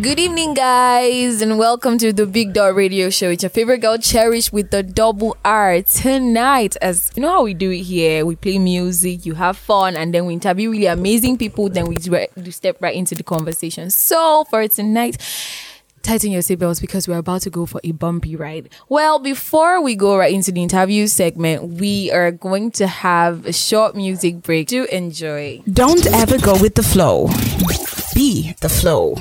Good evening, guys, and welcome to the BigDot Radio Show. It's your favorite girl, Cherish, with the double R. Tonight, as you know how we do it here, we play music, you have fun, and then we interview really amazing people. Then we step right into the conversation. So, for tonight, tighten your seatbelts because we're about to go for a bumpy ride. Well, before we go right into the interview segment, we are going to have a short music break to enjoy. Don't ever go with the flow. Be the flow.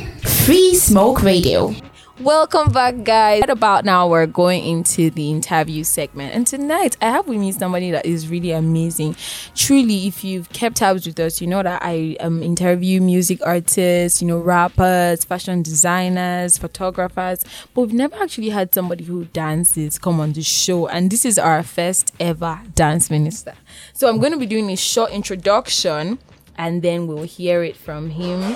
Free Smoke Radio. Welcome back, guys. Right about now, we're going into the interview segment. And tonight, I have with me somebody that is really amazing. Truly, if you've kept tabs with us, you know that I um, interview music artists, you know, rappers, fashion designers, photographers. But we've never actually had somebody who dances come on the show. And this is our first ever dance minister. So I'm going to be doing a short introduction and then we'll hear it from him.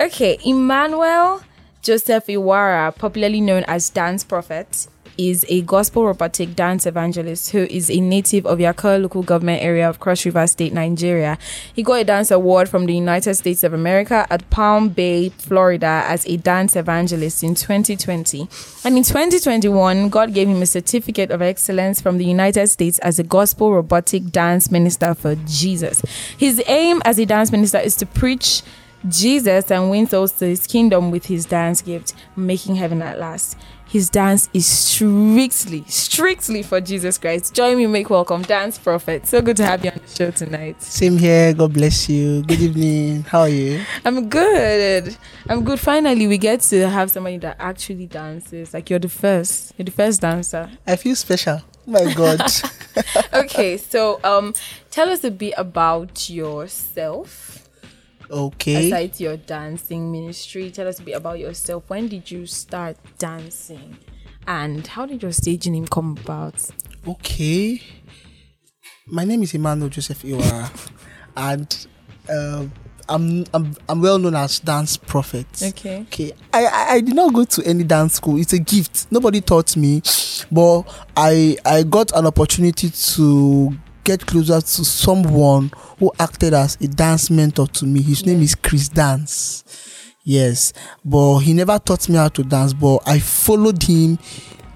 Okay, Emmanuel Joseph Iwara, popularly known as Dance Prophet, is a gospel robotic dance evangelist who is a native of Yakurr local government area of Cross River State, Nigeria. He got a dance award from the United States of America at Palm Bay, Florida as a dance evangelist in 2020. And in 2021, God gave him a certificate of excellence from the United States as a gospel robotic dance minister for Jesus. His aim as a dance minister is to preach Jesus and wins souls to his kingdom with his dance gift, making heaven at last. His dance is strictly, strictly for Jesus Christ. Join me, make welcome, Dance Prophet. So good to have you on the show tonight. Same here. God bless you. Good evening. How are you? I'm good. I'm good. Finally, we get to have somebody that actually dances. Like you're the first. You're the first dancer. I feel special. Oh my God. okay, so um, tell us a bit about yourself. Okay. Aside your dancing ministry, tell us a bit about yourself. When did you start dancing? And how did your stage name come about? Okay. My name is Emmanuel Joseph Iwara, and uh, I'm, I'm I'm well known as dance prophet. Okay. Okay. I, I I did not go to any dance school. It's a gift. Nobody taught me, but I I got an opportunity to get closer to someone who acted as a dance mentor to me. His name is Chris Dance. Yes, but he never taught me how to dance. But I followed him,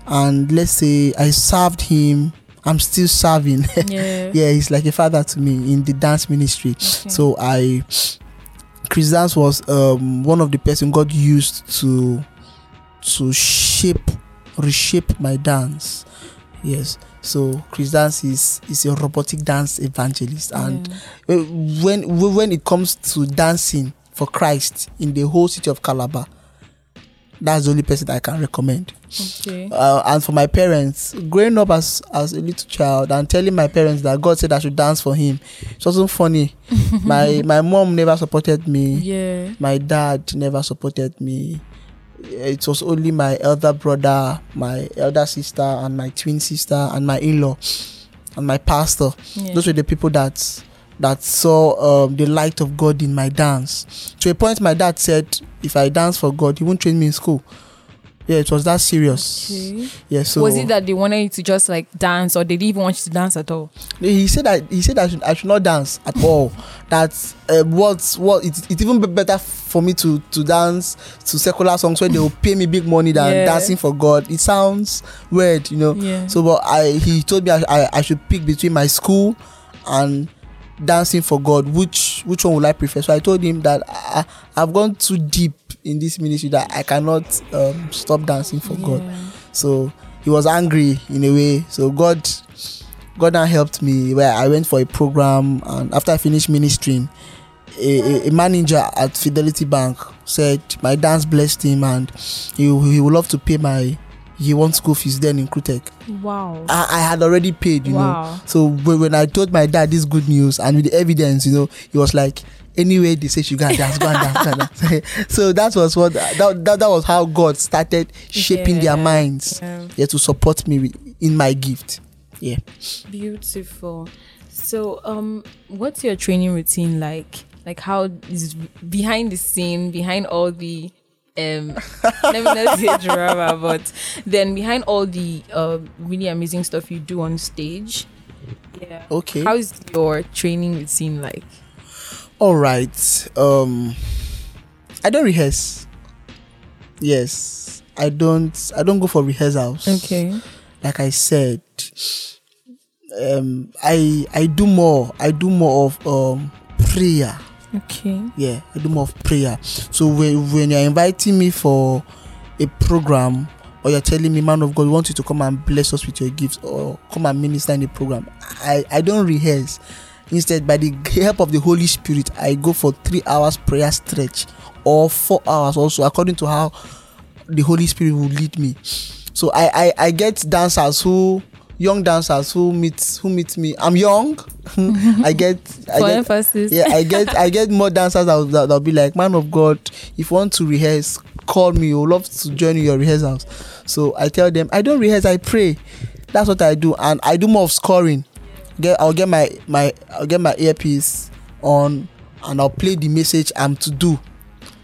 and let's say I served him. I'm still serving. Yeah. yeah, he's like a father to me in the dance ministry. So I, Chris Dance was um, one of the person God used to to shape, reshape my dance. Yes. So Chris Dance is is a robotic dance evangelist, and uh, when when it comes to dancing for Christ in the whole city of Calabar, that's the only person that I can recommend. Okay. Uh, and for my parents, growing up as as a little child and telling my parents that God said I should dance for Him, it wasn't funny. my my mom never supported me. Yeah. My dad never supported me. It was only my elder brother, my elder sister, and my twin sister, and my in-law, and my pastor. Yeah. Those were the people that that saw um, the light of God in my dance. To a point, my dad said, if I dance for God, he won't train me in school. Yeah, it was that serious. Okay. Yeah, so was it that they wanted you to just like dance or they didn't even want you to dance at all? he said that he said I should, I should not dance at all. That uh, what's what it's, it's even better for me to to dance to secular songs where they will pay me big money than Yeah. dancing for God. It sounds weird, you know. Yeah. So, but I he told me I, I, I should pick between my school and dancing for God. Which which one would I prefer? So I told him that I, I've gone too deep in this ministry that I cannot um, stop dancing for God. So he was angry in a way. So God God now helped me where I went for a program and after I finished ministering, a, a, manager at Fidelity Bank said my dance blessed him and he, he would love to pay my he wants school fees then in CRUTECH. Wow. I, I had already paid, you Wow. know. So when I told my dad this good news and with the evidence, you know, he was like, anyway, they say she gotta dance, go and dance, go and dance. so that was what that, that that was how God started shaping Yeah. their minds, Yeah. yeah, to support me with, in my gift. Yeah. Beautiful. So, um, what's your training routine like? Like, how is behind the scene, behind all the, um, let me not say drama, but then behind all the uh, really amazing stuff you do on stage? Yeah. Okay. How is your training routine like? All right. Um I don't rehearse. Yes, I don't. I don't go for rehearsals. Okay. Like I said, um, I I do more. I do more of um prayer. Okay. Yeah, I do more of prayer. So when when you're inviting me for a program or you're telling me, man of God, we want you to come and bless us with your gifts or come and minister in the program, I I don't rehearse. Instead, by the help of the Holy Spirit, I go for three hours prayer stretch or four hours also, according to how the Holy Spirit will lead me. So I I, I get dancers who young dancers who meet who meet me. I'm young. I get I For get emphasis. yeah I get I get more dancers that will, that will be like man of God. If you want to rehearse, call me. We'll love to join your rehearsals. So I tell them I don't rehearse. I pray. That's what I do, and I do more of scoring. Get I'll get my my I'll get my earpiece on, and I'll play the message I'm to do,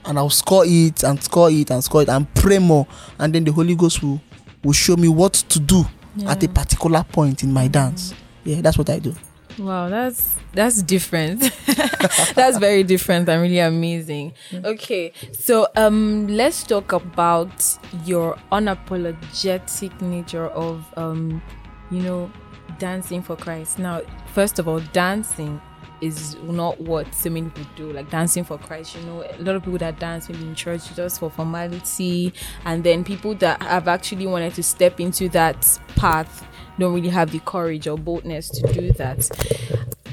and I'll score it and score it and score it and pray more, and then the Holy Ghost will will show me what to do at a particular point in my dance. Yeah, that's what I do. Wow, that's that's different. that's very different and really amazing. Okay, so um, let's talk about your unapologetic nature of um, you know, dancing for Christ. Now, first of all, dancing is not what so many people do like dancing for christ you know a lot of people that dance maybe in church just for formality and then people that have actually wanted to step into that path don't really have the courage or boldness to do that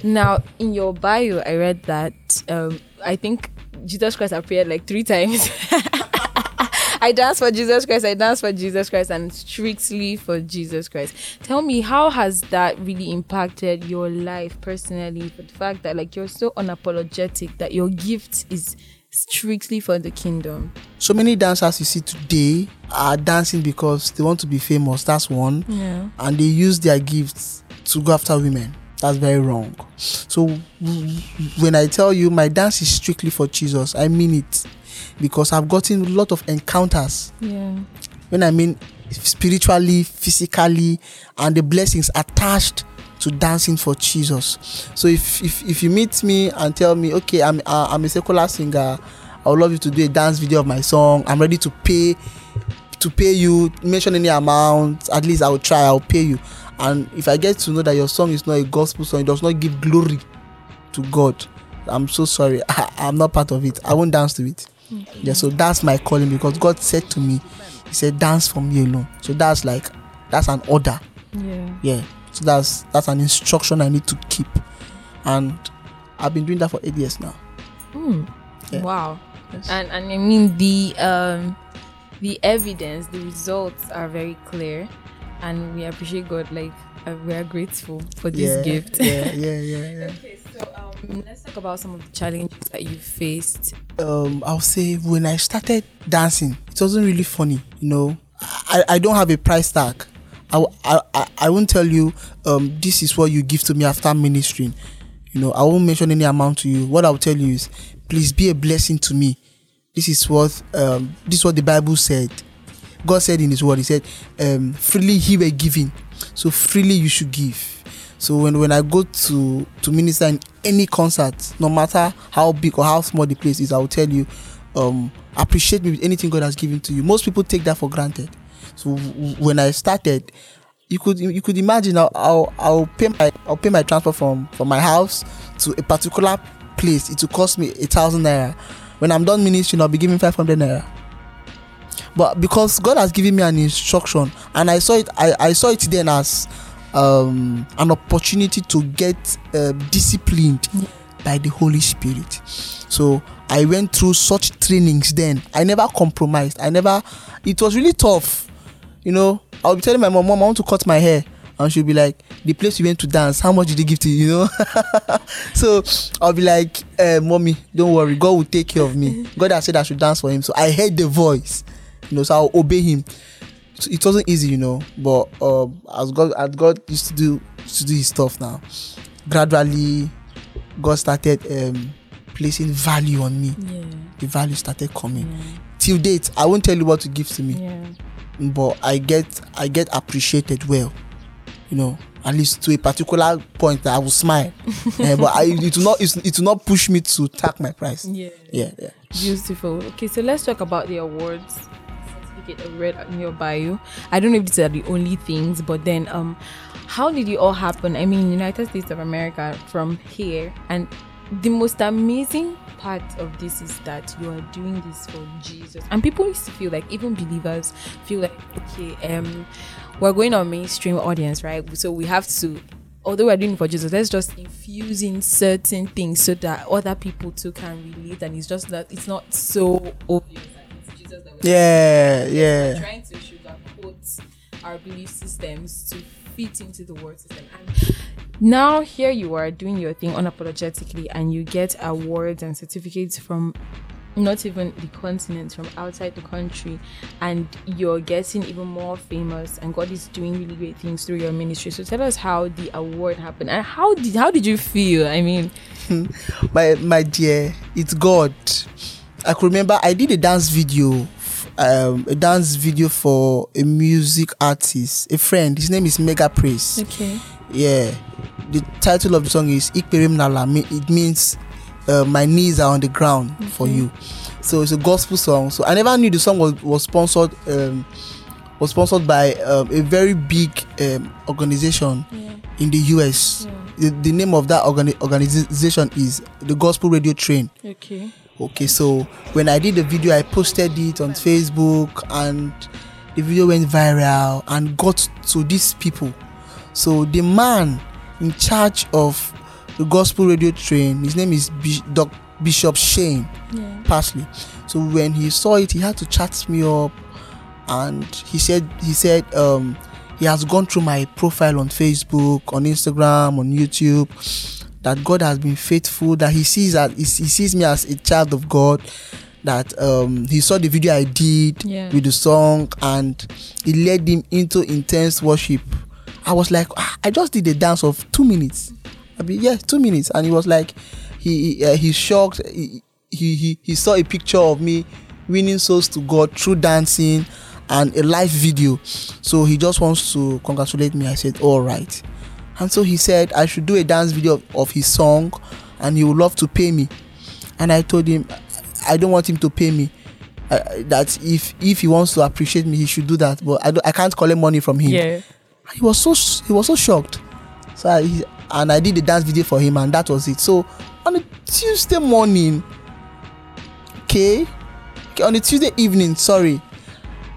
now, in your bio, I read that um, I think Jesus Christ appeared like three times. I dance for Jesus Christ, I dance for Jesus Christ, and strictly for Jesus Christ. Tell me, how has that really impacted your life personally? For the fact that, like, you're so unapologetic that your gift is strictly for the kingdom. So many dancers you see today are dancing because they want to be famous. That's one. Yeah. And they use their gifts to go after women. That's very wrong. So when I tell you my dance is strictly for Jesus, I mean it because I've gotten a lot of encounters. Yeah. When I mean spiritually, physically, and the blessings attached to dancing for Jesus. So if if, if you meet me and tell me, okay, I'm uh, I'm a secular singer, I would love you to do a dance video of my song. I'm ready to pay to pay you. Mention any amount. At least I will try. I'll pay you. And if I get to know that your song is not a gospel song, it does not give glory to God. I'm so sorry. I, I'm not part of it. I won't dance to it. Yeah, so that's my calling because God said to me, He said, dance for me alone. So that's like that's an order. Yeah. Yeah. So that's that's an instruction I need to keep. And I've been doing that for eight years now. Yeah. Wow. Yes. And and I mean the um the evidence, the results are very clear, and we appreciate God. Like uh, we are grateful for this yeah, gift. Yeah, yeah, yeah, yeah. Okay, so um, let's talk about some of the challenges that you faced. um, I'll say when I started dancing, it wasn't really funny. You know, I, I don't have a price tag. I, I, I won't tell you um, this is what you give to me after ministering. You know, I won't mention any amount to you. What I'll tell you is, please be a blessing to me. This is what um, this is what the Bible said. God said in His Word, He said, um, "Freely He were giving, so freely you should give." So when, when I go to to minister in any concert, no matter how big or how small the place is, I will tell you, um, appreciate me with anything God has given to you. Most people take that for granted. So w- when I started, you could you could imagine I'll, I'll, I'll pay my I'll pay my transport from from my house to a particular place. It will cost me a thousand naira. When I'm done ministering, I'll be giving five hundred naira but because God has given me an instruction and I saw it I, I saw it then as um, an opportunity to get uh, disciplined by the Holy Spirit. So I went through such trainings then. I never compromised. I never it was really tough. You know I'll be telling my mom mom I want to cut my hair. And she'll be like the place you went to dance how much did they give to you? You know? So I'll be like uh, mommy don't worry. God will take care of me. God has said I should dance for him. So I heard the voice you know so I'll obey him so it wasn't easy you know but um as God as God used to do used to do his stuff now gradually God started um placing value on me Yeah. the value started coming till date I won't tell you what to give to me Yeah. but I get I get appreciated well. You know, at least to a particular point that I will smile. Eh, but I, it will not it, it will not push me to tack my price. Yeah. Yeah, yeah. Beautiful. Okay, so let's talk about the awards. I read in your bio. I don't know if these are the only things, but then um, how did it all happen? I mean, United States of America from here, and the most amazing part of this is that you are doing this for Jesus, and people used to feel like even believers feel like okay, um, we're going on mainstream audience, right? So we have to although we're doing it for Jesus, let's just infuse in certain things so that other people too can relate, and it's just that it's not so obvious that that we're Yeah, yeah. trying to sugarcoat our belief systems to fit into the world system. And now here you are doing your thing unapologetically, and you get awards and certificates from not even the continent from outside the country and you're getting even more famous and god is doing really great things through your ministry so tell us how the award happened and how did how did you feel i mean my my dear, it's God. I could remember I did a dance video, um, a dance video for a music artist, a friend. His name is Mega Praise. okay Yeah, the title of the song is Ikperim Nala. It means uh, my knees are on the ground for you. So it's a gospel song. So I never knew the song was was sponsored. Um, was sponsored by um, a very big um, organization in the US. The, the name of that organi- organization is the Gospel Radio Train. okay Okay, so when I did the video, I posted it on Facebook, and the video went viral and got to these people. So the man in charge of the Gospel Radio Train, his name is Doc- Bishop Shane yeah Parsley. So when he saw it, he had to chat me up, and he said he said um, he has gone through my profile on Facebook, on Instagram, on YouTube. That God has been faithful. That he sees that he, he sees me as a child of God. That um, he saw the video I did Yeah. with the song, and it led him into intense worship. I was like, "Ah, I just did a dance of two minutes. I mean, yeah, two minutes, and he was like, he he, uh, he's shocked. He, he he he saw a picture of me winning souls to God through dancing and a live video. So he just wants to congratulate me. I said, all right. And so he said I should do a dance video of, of his song, and he would love to pay me. And I told him, I don't want him to pay me. Uh, that if if he wants to appreciate me, he should do that. But I don't, I can't collect money from him yeah he was so he was so shocked so I, he, and i did a dance video for him and that was it so on a tuesday morning okay, on a tuesday evening sorry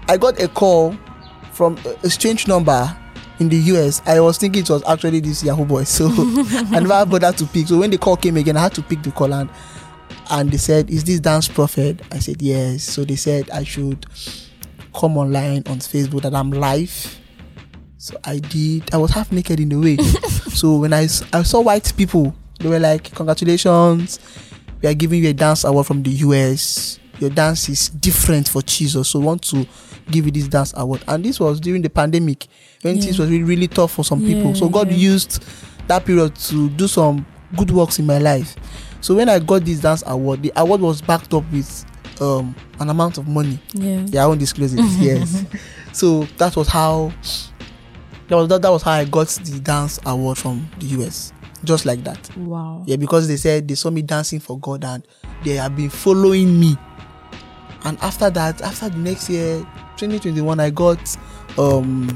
i got a call from a strange number in the us i was thinking it was actually this yahoo boy so i never bothered to pick so when the call came again i had to pick the call and and they said is this dance prophet i said yes so they said i should come online on facebook that i'm live so I did. I was half naked in the way. so when I, I saw white people, they were like, "Congratulations, we are giving you a dance award from the US. Your dance is different for Jesus, so we want to give you this dance award." And this was during the pandemic when Yeah. things was really, really tough for some people. So God yeah. used that period to do some good works in my life. So when I got this dance award, the award was backed up with um, an amount of money. yeah Yeah, I won't disclose it. yes. So that was how that was that, that was how I got the dance award from the US. Just like that. wow Yeah, because they said they saw me dancing for God and they have been following me. And after that, after the next year, 2021, I got um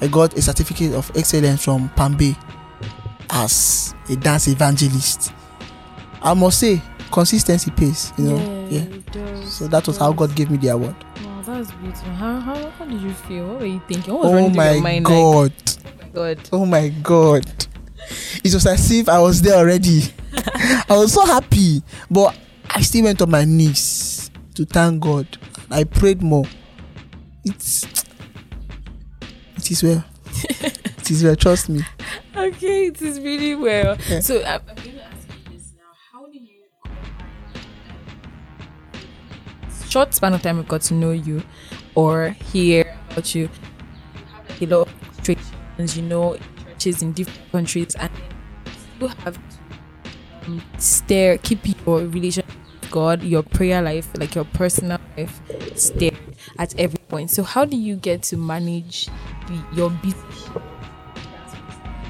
I got a certificate of excellence from Palm Bay as a dance evangelist. I must say, consistency pays, you know. Yeah. it does, So that was how does. God gave me the award. Wow, that's beautiful. How, how, how did you feel? What were you thinking? What was Oh running through your my mind? God. Like, God. Oh my god. It was as if I was there already. I was so happy. But I still went on my knees to thank God. I prayed more. It's it is well. it is well, trust me. Okay, it is really well. Yeah. So I'm, I'm going to ask you this now. How do you short span of time we've got to know you or hear about you? You have a lot of restrictions, you know, churches in different countries, and you have to um, stare, keep your relationship with God, your prayer life, like your personal life, stare at every point. So how do you get to manage the, your busy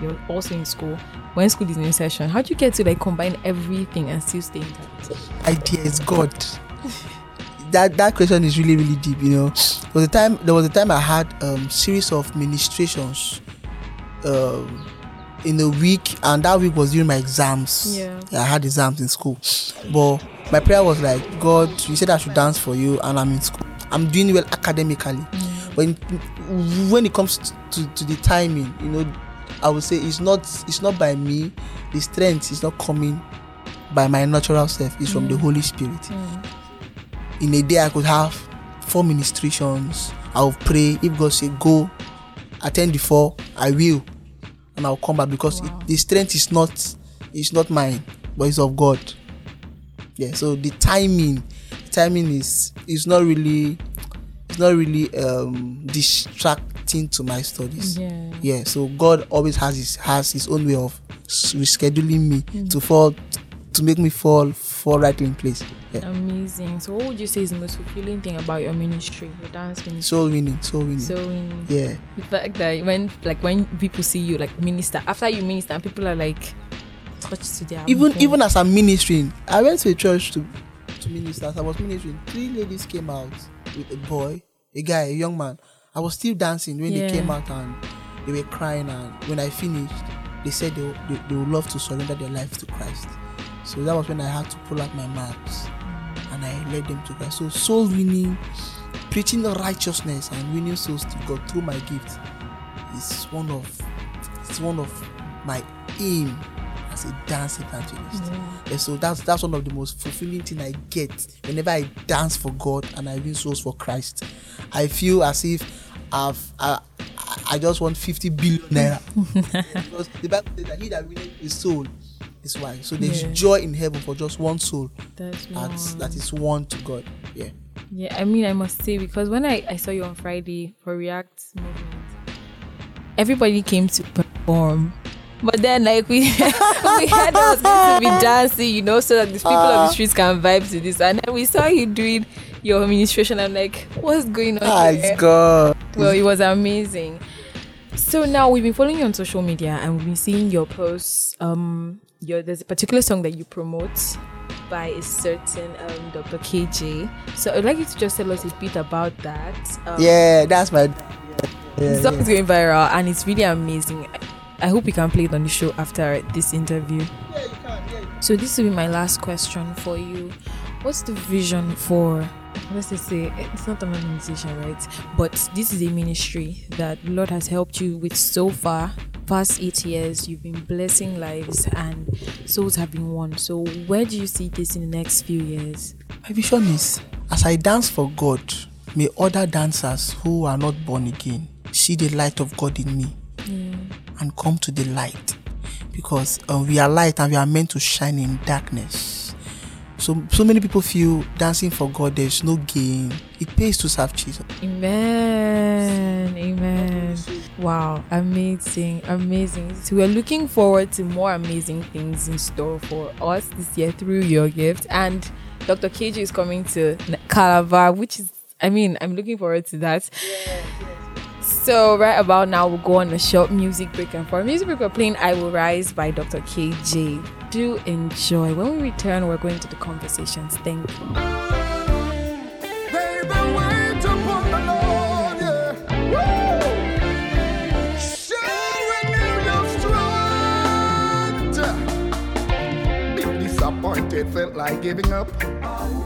you're also in school. When school is in session, how do you get to like combine everything and still stay in touch? idea is God. that that question is really really deep. You know, there was a time there was a time I had um series of ministrations, um, in a week, and that week was during my exams. Yeah. I had exams in school, but my prayer was like, God, you said I should dance for you, and I'm in school. I'm doing well academically. Mm. When when it comes to, to, to the timing, you know, I would say it's not it's not by me. The strength is not coming by my natural self. It's from the mm. Holy Spirit. Mm. In a day, I could have four ministrations. I'll pray. If God say go, attend the four, I will, and I'll come back because Wow. it, the strength is not it's not mine, but it's of God. Yeah. So the timing, timing is is not really it's not really um distracting to my studies Yeah. yeah so god always has his has his own way of rescheduling me Mm. to fall to make me fall fall right in place yeah Amazing. So, what would you say is the most fulfilling thing about your ministry, your dance ministry? soul winning soul winning So, in yeah the fact that when, like, when people see you like minister, after you minister, people are like touched to their even even as i'm ministering i went to a church to to minister i was ministering three ladies came out with a boy a guy a young man. I was still dancing when Yeah. they came out and they were crying. And when i finished they said they, they, they would love to surrender their lives to christ. So that was when i had to pull out my marks and i led them to christ. So soul winning preaching the righteousness and winning souls to god through my gift is one of it's one of my aim as a dance evangelist Yeah. yeah, so that's that's one of the most fulfilling thing I get whenever I dance for God and I win souls for Christ. I feel as if I've I, I- I just want 50 billion naira because the Bible says that he that winneth his soul is wise. So there's Yeah. joy in heaven for just one soul That's that's that is one to God. Yeah. Yeah, I mean, I must say because when I, I saw you on Friday for React movement, everybody came to perform. But then, like we we had us going to be dancing, you know, so that the people of the streets can vibe to this. And then we saw you doing your administration. I'm like, what's going on? Ah, here? it's God. Well, it was amazing. So now we've been following you on social media and we've been seeing your posts. Um, your there's a particular song that you promote by a certain um Dr. KJ. So I'd like you to just tell us a bit about that. Um, Yeah, that's my the yeah, song yeah. is going viral and it's really amazing. I, hope we can play it on the show after this interview. So this will be my last question for you. What's the vision for let's just say it's not an organization, right? But this is a ministry that Lord has helped you with so far. Past eight years, you've been blessing lives and souls have been won. So where do you see this in the next few years? My vision is as I dance for God, may other dancers who are not born again see the light of God in me and come to the light because uh, we are light and we are meant to shine in darkness. So, so many people feel dancing for God, there's no gain. It pays to serve Jesus. Amen. Amen. Wow. Amazing. Amazing. So we're looking forward to more amazing things in store for us this year through your gift. And Dr. KJ is coming to Calabar, which is, I mean, I'm looking forward to that. So right about now we'll go on a short music break and for music break we're playing I Will Rise by Dr. KJ. Do enjoy. When we return we're going to the conversations. Thank you. Disappointed, felt like giving up.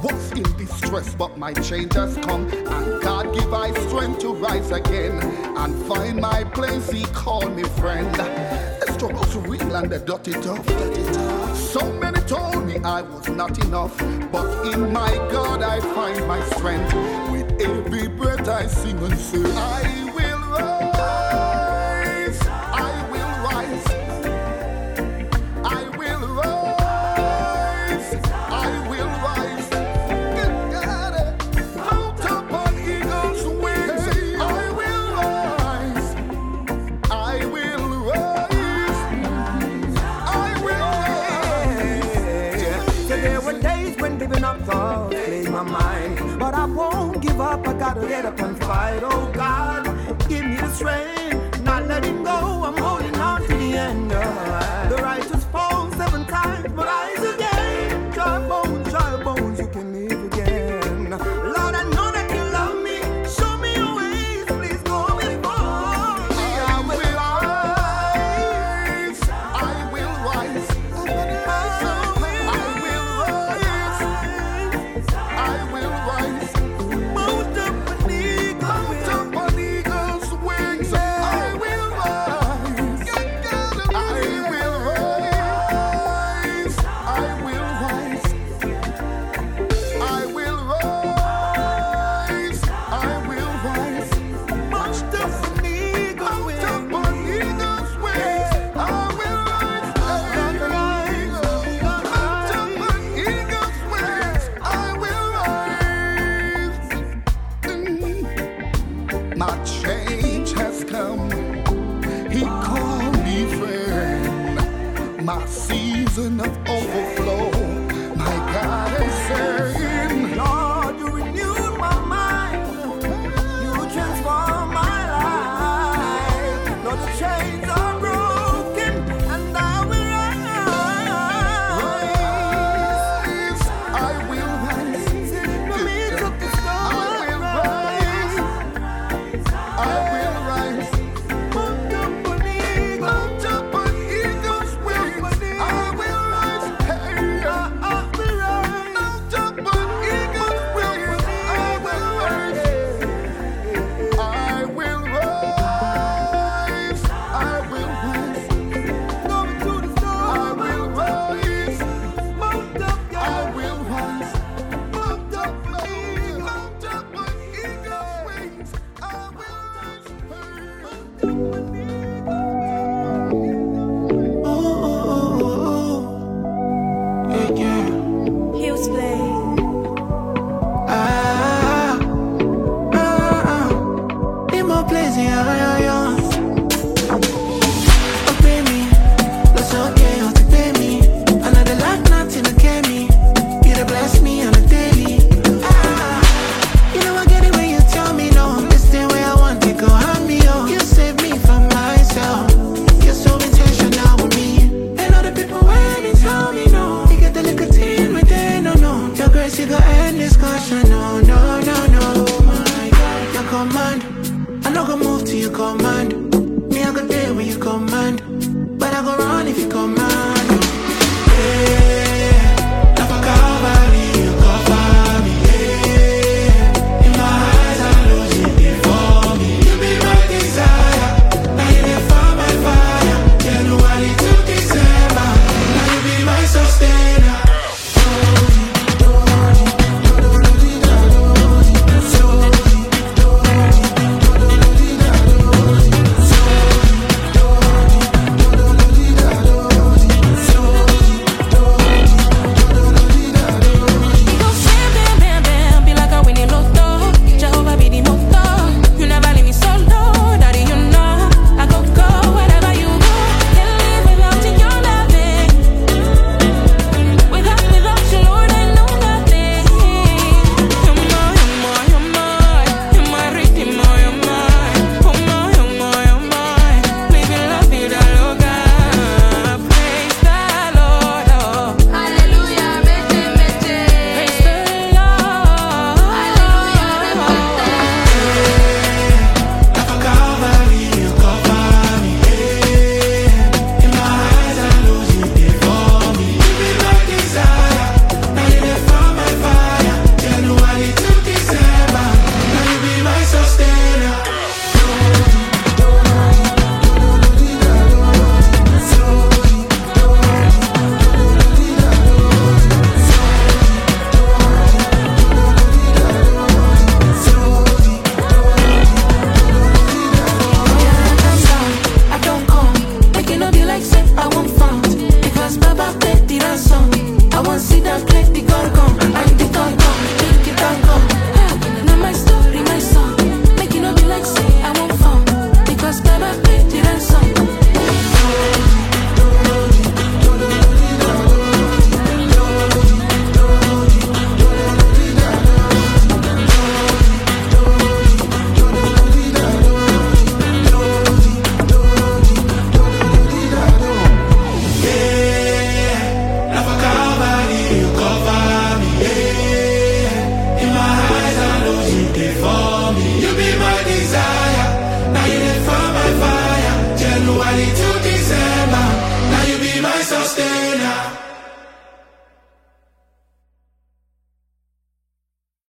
Was in distress, but my change has come. And God give I strength to rise again and find my place. He called me friend. The struggle's real and the dirty tough. So many told me I was not enough, but in my God I find my strength. With every breath I sing and say, I will rise. Get up